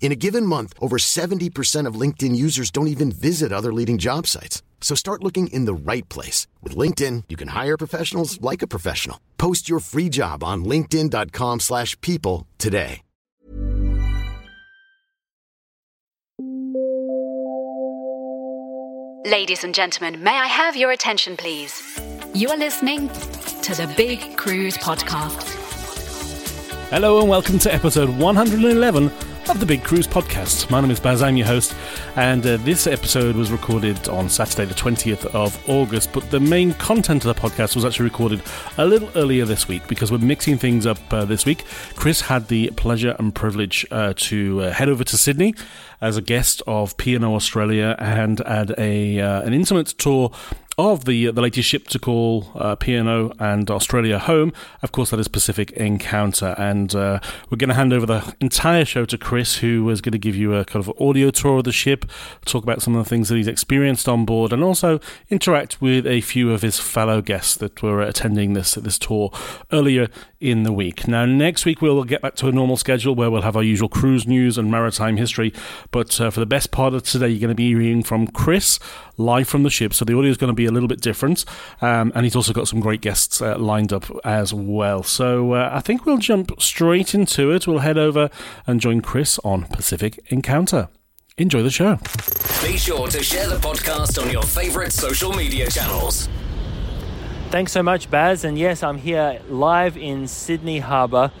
In a given month, over 70% of LinkedIn users don't even visit other leading job sites. So start looking in the right place. With LinkedIn, you can hire professionals like a professional. Post your free job on linkedin.com slash people today. Ladies and gentlemen, may I have your attention, please? You are listening to the Big Cruise Podcast. Hello and welcome to episode 111 of the Big Cruise Podcast. My name is Baz, I'm your host, and uh, this episode was recorded on Saturday, the 20th of August. But the main content of the podcast was actually recorded a little earlier this week because we're mixing things up uh, this week. Chris had the pleasure and privilege uh, to uh, head over to Sydney as a guest of P&O Australia and had a uh, an intimate tour of the the latest ship to call uh, P&O and Australia home. Of course, that is Pacific Encounter, and uh, we're going to hand over the entire show to Chris, who is going to give you a kind of audio tour of the ship, talk about some of the things that he's experienced on board, and also interact with a few of his fellow guests that were attending this this tour earlier in the week. Now, next week we'll get back to a normal schedule where we'll have our usual cruise news and maritime history. But uh, for the best part of today, you're going to be hearing from Chris live from the ship. So the audio is going to be a little bit different. Um, and he's also got some great guests uh, lined up as well. So uh, I think we'll jump straight into it. We'll head over and join Chris on Pacific Encounter. Enjoy the show. Be sure to share the podcast on your favorite social media channels. Thanks so much, Baz. And yes, I'm here live in Sydney Harbour,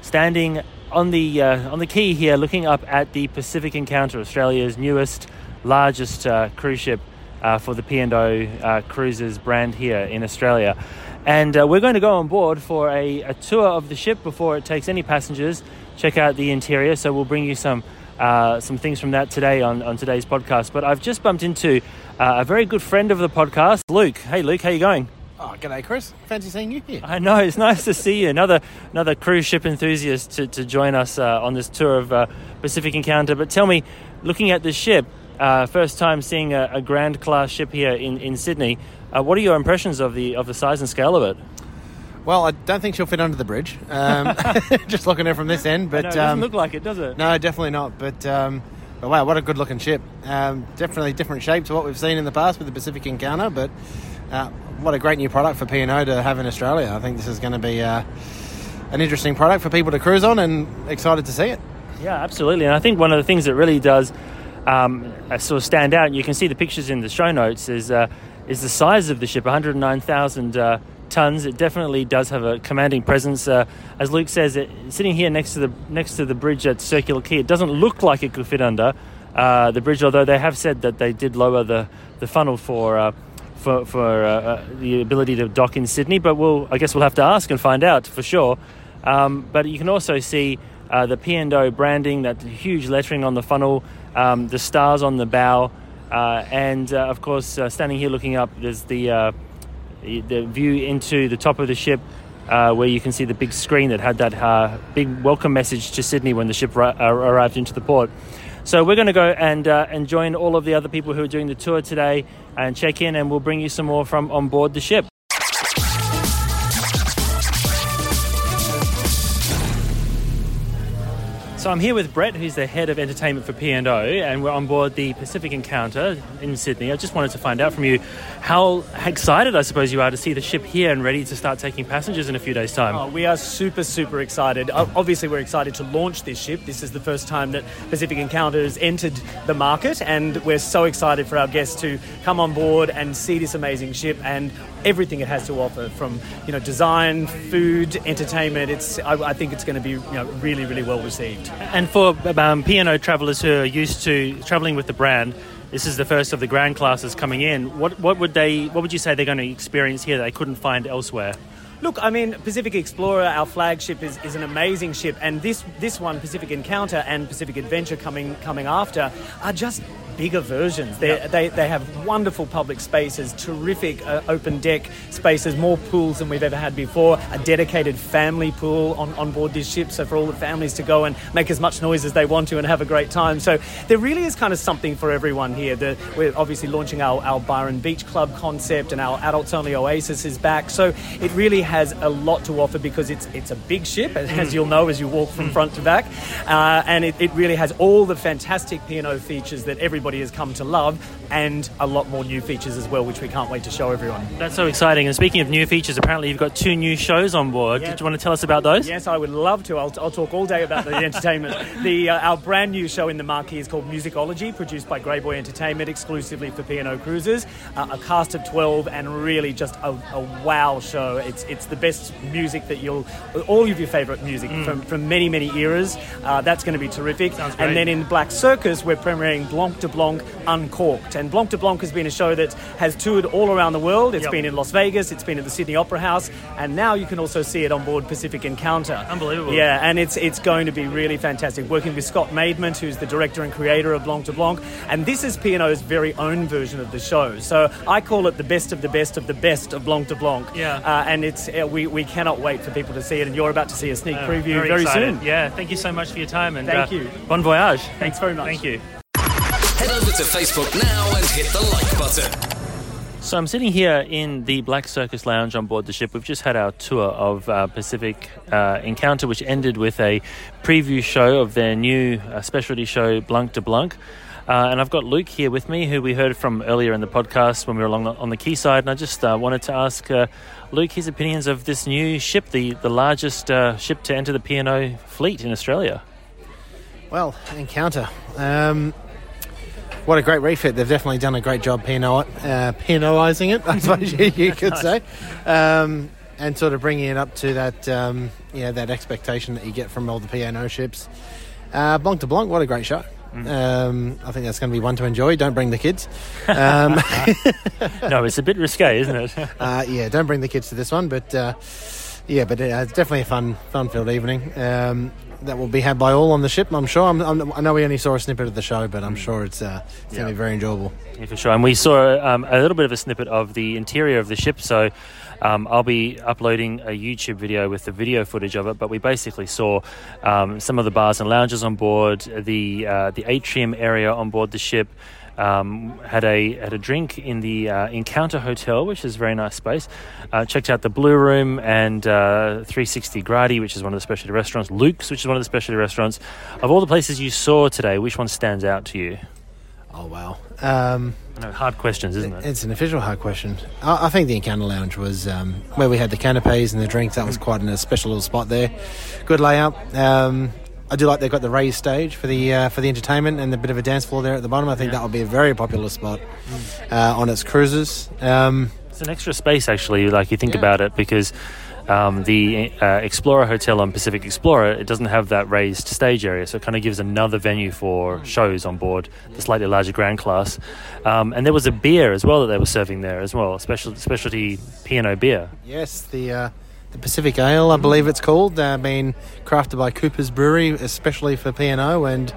standing on the uh, on the quay here, looking up at the Pacific Encounter, Australia's newest, largest uh, cruise ship uh, for the P&O uh, Cruises brand here in Australia. And uh, we're going to go on board for a, a, tour of the ship before it takes any passengers. Check out the interior. So we'll bring you some uh, some things from that today on, on today's podcast. But I've just bumped into a very good friend of the podcast, Luke. Hey, Luke, how you going? Oh, g'day, Chris. Fancy seeing you here. I know it's nice to see you. Another another cruise ship enthusiast to, to join us uh, on this tour of uh, Pacific Encounter. But tell me, looking at this ship, uh, first time seeing a, a, grand class ship here in in Sydney. Uh, what are your impressions of the of the size and scale of it? Well, I don't think she'll fit under the bridge. Um, just looking at it from this end, but know, it doesn't um, look like it, does it? No, definitely not. But um, but wow, what a good looking ship. Um, definitely different shape to what we've seen in the past with the Pacific Encounter, but uh, what a great new product for P&O to have in Australia. I think this is going to be uh, an interesting product for people to cruise on and excited to see it. Yeah, absolutely. And I think one of the things that really does um, uh, sort of stand out, and you can see the pictures in the show notes, is, uh, is the size of the ship 109,000 uh, tons. It definitely does have a commanding presence. Uh, as Luke says, it, sitting here next to the next to the bridge at Circular Quay, it doesn't look like it could fit under uh, the bridge. Although they have said that they did lower the, the funnel for uh, for, for uh, uh, the ability to dock in Sydney, but we'll I guess we'll have to ask and find out for sure. Um, but you can also see uh, the P&O branding, that huge lettering on the funnel, um, the stars on the bow, uh, and uh, of course, uh, standing here looking up, there's the the view into the top of the ship. where you can see the big screen that had that big welcome message to Sydney when the ship ra- arrived into the port. So we're going to go and uh, and join all of the other people who are doing the tour today and check in, and we'll bring you some more from on board the ship. So I'm here with Brett, who's the head of entertainment for P&O, and we're on board the Pacific Encounter in Sydney. I just wanted to find out from you how excited I suppose you are to see the ship here and ready to start taking passengers in a few days' time. Oh, we are super, super excited. Obviously, we're excited to launch this ship. This is the first time that Pacific Encounter has entered the market, and we're so excited for our guests to come on board and see this amazing ship and everything it has to offer from you know design, food, entertainment. It's I, I think it's going to be you know, really, really well received. And for um, P&O travellers who are used to travelling with the brand, this is the first of the grand classes coming in. What, what would they? What would you say they're going to experience here that they couldn't find elsewhere? Look, I mean, Pacific Explorer, our flagship, is, is an amazing ship, and this this one, Pacific Encounter and Pacific Adventure, coming coming after, are just bigger versions. Yep. They, they have wonderful public spaces, terrific uh, open deck spaces, more pools than we've ever had before, a dedicated family pool on, on board this ship, so for all the families to go and make as much noise as they want to and have a great time. So there really is kind of something for everyone here. The, we're obviously launching our, our Byron Beach Club concept, and our adults only Oasis is back. So it really has a lot to offer because it's it's a big ship, as mm. you'll know as you walk from mm. front to back, uh, and it, it really has all the fantastic P&O features that everybody has come to love, and a lot more new features as well, which we can't wait to show everyone. That's so exciting. And speaking of new features, apparently you've got two new shows on board. Yep. Did you want to tell us about those? Yes, I would love to. I'll, I'll talk all day about the entertainment. The uh, our brand new show in the marquee is called Musicology, produced by Grey Boy Entertainment exclusively for P&O Cruises. Uh, a cast of twelve, and really just a, a, wow show. It's it's the best music that you'll all of your favourite music mm. from from many many eras. Uh, that's going to be terrific. And then in Black Circus, we're premiering Blanc de Blanc Uncorked. And Blanc de Blanc has been a show that has toured all around the world. It's yep. been in Las Vegas, it's been at the Sydney Opera House, and now you can also see it on board Pacific Encounter. Unbelievable. Yeah, and it's it's going to be really fantastic. Working with Scott Maidment, who's the director and creator of Blanc de Blanc, and this is P&O's very own version of the show. So I call it the best of the best of the best of Blanc de Blanc. Yeah. Uh, and it's we, we cannot wait for people to see it, and you're about to see a sneak uh, preview very, very soon. Yeah, thank you so much for your time and thank uh, you. Bon voyage. Thanks very much. Thank you. Head over to Facebook now and hit the like button. So I'm sitting here in the Black Circus Lounge on board the ship. We've just had our tour of uh, Pacific uh, Encounter, which ended with a preview show of their new uh, specialty show, Blanc de Blanc. Uh, and I've got Luke here with me, who we heard from earlier in the podcast when we were along the, on the quayside. And I just uh, wanted to ask uh, Luke his opinions of this new ship, the, the largest ship to enter the P&O fleet in Australia. Well, Encounter. Um, what a great refit. They've definitely done a great job P&O, uh, P&Oizing it, I suppose you, you could say. Um, and sort of bringing it up to that, um, you know, that expectation that you get from all the P&O ships. Uh, Blanc de Blanc, what a great show. Mm. Um, I think that's going to be one to enjoy. Don't bring the kids. Um, no, it's a bit risque, isn't it? uh, yeah, don't bring the kids to this one. But uh, yeah, but it's definitely a fun, fun-filled evening. Um, that will be had by all on the ship. I'm sure. I'm, I'm, i know we only saw a snippet of the show, but I'm sure it's, uh, it's going to be very enjoyable. Yeah, for sure. And we saw um, a little bit of a snippet of the interior of the ship. So um, I'll be uploading a YouTube video with the video footage of it. But we basically saw um, some of the bars and lounges on board, the uh, the atrium area on board the ship. Um, had a had a drink in the uh, Encounter Hotel, which is a very nice space. Uh, checked out the Blue Room and uh, 360 Gradi, which is one of the specialty restaurants. Luke's, which is one of the specialty restaurants. Of all the places you saw today, which one stands out to you? Oh wow! Um, know, hard questions, isn't it? It's an official hard question. I, I think the Encounter Lounge was um, where we had the canapes and the drinks. That was quite a special little spot there. Good layout. Um, I do like they've got the raised stage for the uh, for the entertainment and a bit of a dance floor there at the bottom. I think yeah. that will be a very popular spot mm. uh, on its cruises. Um, it's an extra space actually, like you think yeah. about it, because um, the uh, Explorer Hotel on Pacific Explorer it doesn't have that raised stage area, so it kind of gives another venue for mm. shows on board the slightly larger grand class. Um, and there was a beer as well that they were serving there as well, special specialty P&O beer. Yes, the uh, the Pacific Ale, I believe it's called, uh, being crafted by Cooper's Brewery, especially for P&O, and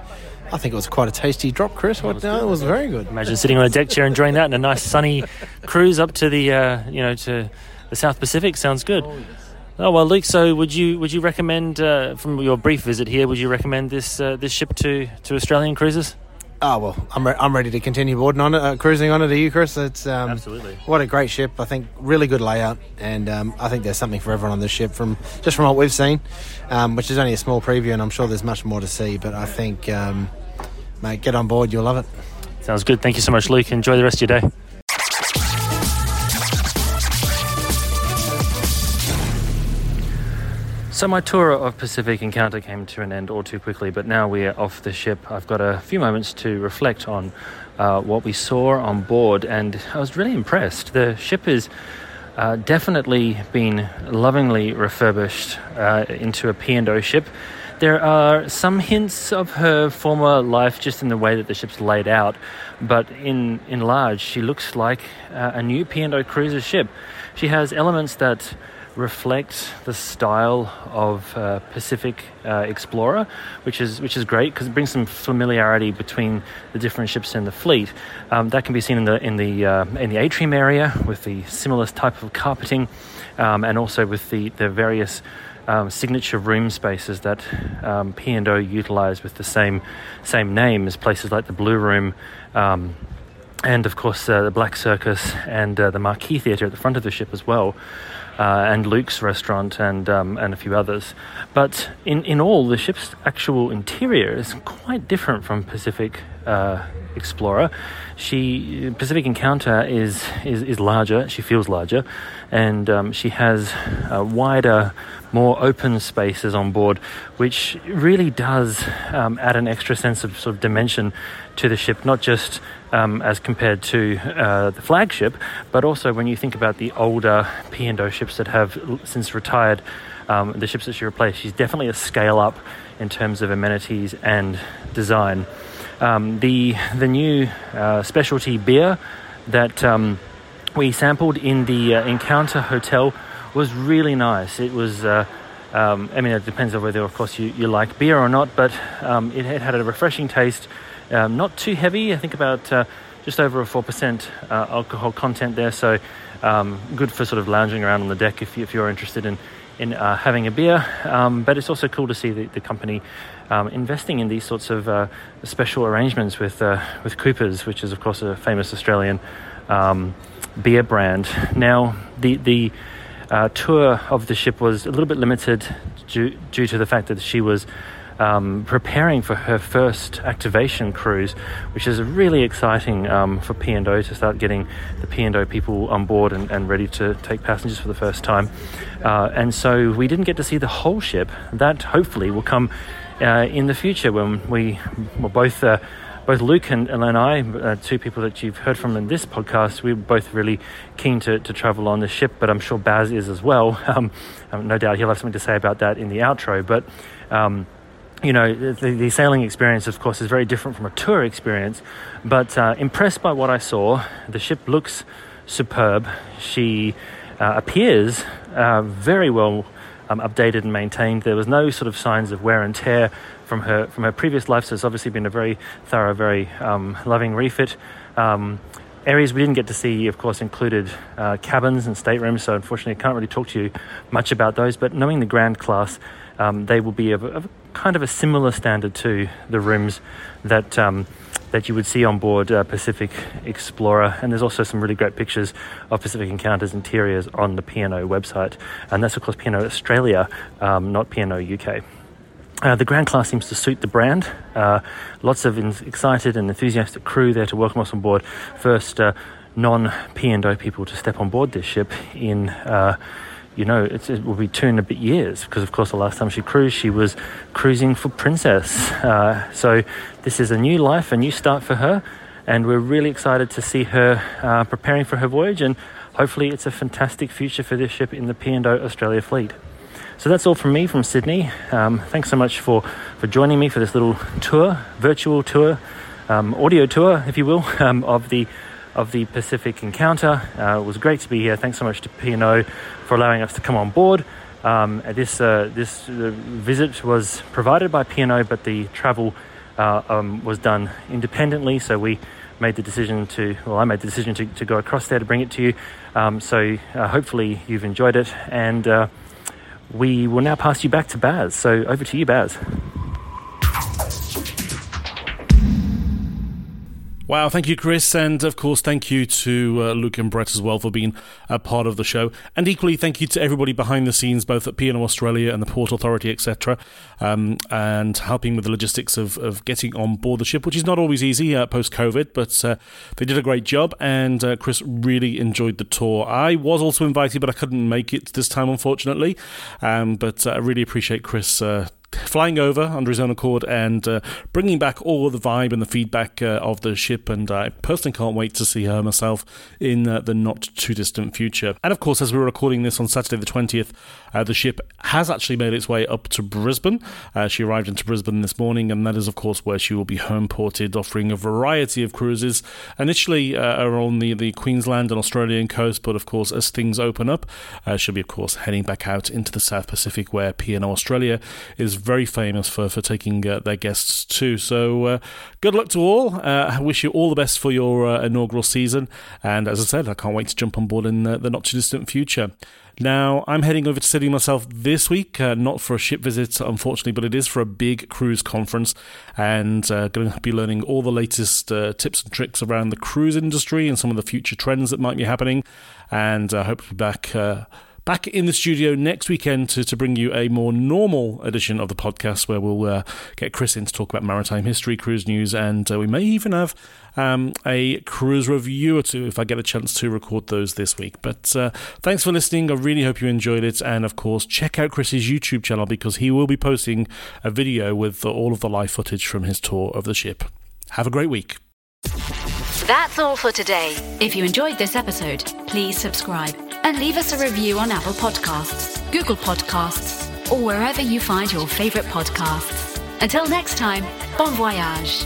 I think it was quite a tasty drop, Chris. What, it was, no, it was very good. Imagine sitting on a deck chair enjoying that in a nice sunny cruise up to the, uh, you know, to the South Pacific. Sounds good. Oh well, Luke. So, would you would you recommend uh, from your brief visit here? Would you recommend this uh, this ship to, to Australian cruisers? Oh well, I'm, re- I'm ready to continue boarding on it, uh, cruising on it. Are you, Chris? It's um, Absolutely. What a great ship! I think really good layout, and um, I think there's something for everyone on this ship from just from what we've seen, um, which is only a small preview, and I'm sure there's much more to see. But I think, um, mate, get on board, you'll love it. Sounds good. Thank you so much, Luke. Enjoy the rest of your day. So my tour of Pacific Encounter came to an end all too quickly, but now we are off the ship. I've got a few moments to reflect on uh, what we saw on board, and I was really impressed. The ship is uh, definitely been lovingly refurbished uh, into a P&O ship. There are some hints of her former life just in the way that the ship's laid out, but in, in large, she looks like uh, a new P&O cruiser ship. She has elements that reflect the style of uh, Pacific uh, Explorer, which is which is great because it brings some familiarity between the different ships in the fleet. Um, that can be seen in the in the uh, in the atrium area with the similar type of carpeting, um, and also with the the various. Um, signature room spaces that um, P&O utilize with the same same name as places like the Blue Room, um, and of course uh, the Black Circus and uh, the Marquee Theatre at the front of the ship as well uh, and Luke's restaurant and um, and a few others. But in, in all, the ship's actual interior is quite different from Pacific uh, Explorer. She Pacific Encounter is, is is larger. She feels larger, and um, she has wider, more open spaces on board, which really does um, add an extra sense of sort of dimension to the ship, not just um, as compared to uh, the flagship, but also when you think about the older P&O ships that have since retired, um, the ships that she replaced, she's definitely a scale up in terms of amenities and design. Um, the the new uh, specialty beer that um, we sampled in the uh, Encounter Hotel was really nice. It was. Uh, um, I mean, it depends on whether, of course, you, you like beer or not, but um, it, it, had a refreshing taste. Um, not too heavy. I think about uh, just over a four percent uh, alcohol content there. So um, good for sort of lounging around on the deck if, you, if you're interested in in uh, having a beer. Um, but it's also cool to see the, the company um, investing in these sorts of uh, special arrangements with uh, with Coopers, which is of course a famous Australian beer brand. Now the the uh, tour of the ship was a little bit limited due, due to the fact that she was um, preparing for her first activation cruise, which is really exciting um, for P&O to start getting the P&O people on board and, and ready to take passengers for the first time. Uh, and so we didn't get to see the whole ship. That hopefully will come uh, in the future when we well, both. Uh, both Luke and, and I, uh, two people that you've heard from in this podcast, we're both really keen to, to travel on the ship, but I'm sure Baz is as well. Um, um, no doubt he'll have something to say about that in the outro. But um, you know, the, the, sailing experience, of course, is very different from a tour experience. But uh, impressed by what I saw, the ship looks superb. She uh, appears uh, very well um, updated and maintained. There was no sort of signs of wear and tear from her from her previous life. So it's obviously been a very thorough, very um, loving refit. Um, areas we didn't get to see, of course, included uh, cabins and staterooms. So unfortunately, I can't really talk to you much about those. But knowing the Grand class, um, they will be of, of, kind of a similar standard to the rooms that um, that you would see on board uh, Pacific Explorer. And there's also some really great pictures of Pacific Encounters interiors on the P&O website. And that's, of course, P&O Australia, um, not P&O UK. Uh, the Grand Class seems to suit the brand. Uh, lots of in- excited and enthusiastic crew there to welcome us on board. First uh, non P&O people to step on board this ship in uh, you know, it will be two and a bit years because, of course, the last time she cruised, she was cruising for Princess. Uh, so this is a new life, a new start for her, and we're really excited to see her uh, preparing for her voyage. And hopefully, it's a fantastic future for this ship in the P&O Australia fleet. So that's all from me from Sydney. Um, thanks so much for, for joining me for this little tour, virtual tour, um, audio tour, if you will, um, of the of the Pacific Encounter. Uh, it was great to be here. Thanks so much to P&O for allowing us to come on board. Um, this uh, this uh, visit was provided by P&O, but the travel uh, um, was done independently. So we made the decision to, well, I made the decision to, to go across there to bring it to you. Um, so uh, hopefully you've enjoyed it. And we will now pass you back to Baz. So over to you, Baz. Wow, thank you, Chris. And of course, thank you to uh, Luke and Brett as well for being a part of the show. And equally, thank you to everybody behind the scenes, both at P&O Australia and the Port Authority, etc., um, and helping with the logistics of, of getting on board the ship, which is not always easy uh, post COVID, but uh, they did a great job. And uh, Chris really enjoyed the tour. I was also invited, but I couldn't make it this time, unfortunately. Um, but uh, I really appreciate Chris uh, flying over under his own accord and uh, bringing back all the vibe and the feedback uh, of the ship. And I personally can't wait to see her myself in uh, the not too distant future. And of course, as we're recording this on Saturday the 20th, uh, the ship has actually made its way up to Brisbane. Uh, she arrived into Brisbane this morning, and that is, of course, where she will be home ported, offering a variety of cruises. Initially, uh, on the, the Queensland and Australian coast, but of course, as things open up, she'll be, of course, heading back out into the South Pacific, where P&O Australia is very famous for, for taking uh, their guests too. So uh, good luck to all. Uh, I wish you all the best for your uh, inaugural season. And as I said, I can't wait to jump on board in the, the not too distant future. Now, I'm heading over to Sydney myself this week, uh, not for a ship visit, unfortunately, but it is for a big cruise conference and uh, going to be learning all the latest uh, tips and tricks around the cruise industry and some of the future trends that might be happening. And I uh, hope to be back uh, back in the studio next weekend to, to bring you a more normal edition of the podcast where we'll uh, get Chris in to talk about maritime history, cruise news, and uh, we may even have um, a cruise review or two if I get a chance to record those this week. But uh, thanks for listening. I really hope you enjoyed it. And of course, check out Chris's YouTube channel because he will be posting a video with all of the live footage from his tour of the ship. Have a great week. That's all for today. If you enjoyed this episode, please subscribe and leave us a review on Apple Podcasts, Google Podcasts, or wherever you find your favorite podcasts. Until next time, bon voyage.